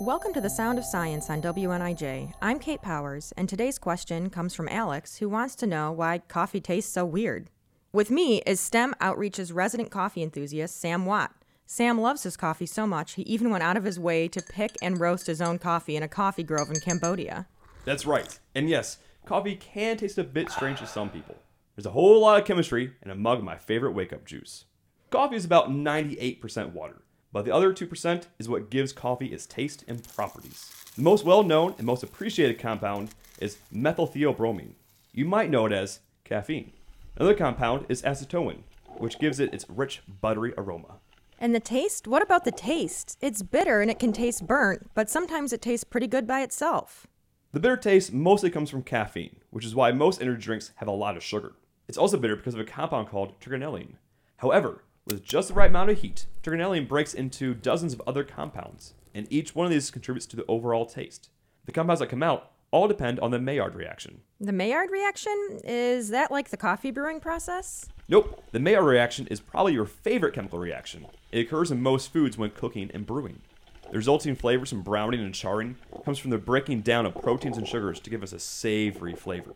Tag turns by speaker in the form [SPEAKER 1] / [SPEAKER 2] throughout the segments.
[SPEAKER 1] Welcome to the Sound of Science on WNIJ. I'm Kate Powers, and today's question comes from Alex, who wants to know why coffee tastes so weird. With me is STEM Outreach's resident coffee enthusiast, Sam Watt. Sam loves his coffee so much, he even went out of his way to pick and roast his own coffee in a coffee grove in Cambodia.
[SPEAKER 2] That's right. And yes, coffee can taste a bit strange to some people. There's a whole lot of chemistry in a mug of my favorite wake up juice. Coffee is about 98% water, but the other 2% is what gives coffee its taste and properties. The most well known and most appreciated compound is methyltheobromine. You might know it as caffeine. Another compound is acetoin, which gives it its rich, buttery aroma.
[SPEAKER 1] And the taste? What about the taste? It's bitter and it can taste burnt, but sometimes it tastes pretty good by itself.
[SPEAKER 2] The bitter taste mostly comes from caffeine, which is why most energy drinks have a lot of sugar. It's also bitter because of a compound called trigonelline. However, with just the right amount of heat, trigonelline breaks into dozens of other compounds, and each one of these contributes to the overall taste. The compounds that come out all depend on the Maillard reaction.
[SPEAKER 1] The Maillard reaction? Is that like the coffee brewing process?
[SPEAKER 2] Nope, the Maillard reaction is probably your favorite chemical reaction. It occurs in most foods when cooking and brewing. The resulting flavors from browning and charring comes from the breaking down of proteins and sugars to give us a savory flavor.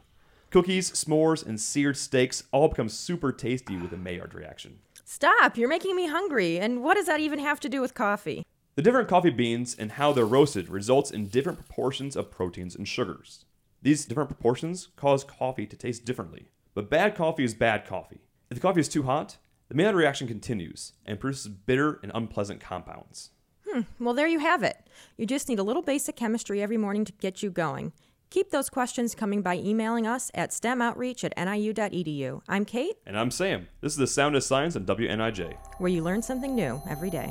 [SPEAKER 2] Cookies, s'mores, and seared steaks all become super tasty with the Maillard reaction.
[SPEAKER 1] Stop, you're making me hungry. And what does that even have to do with coffee?
[SPEAKER 2] The different coffee beans and how they're roasted results in different proportions of proteins and sugars. These different proportions cause coffee to taste differently. But bad coffee is bad coffee. If the coffee is too hot, the Maillard reaction continues and produces bitter and unpleasant compounds.
[SPEAKER 1] Hmm, well, there you have it. You just need a little basic chemistry every morning to get you going. Keep those questions coming by emailing us at stemoutreach at niu.edu. I'm Kate.
[SPEAKER 2] And I'm Sam. This is the Sound of Science on WNIJ.
[SPEAKER 1] Where you learn something new every day.